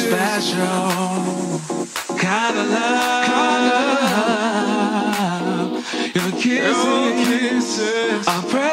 special kind of love. Kind of love. Your kisses, your kisses. are precious.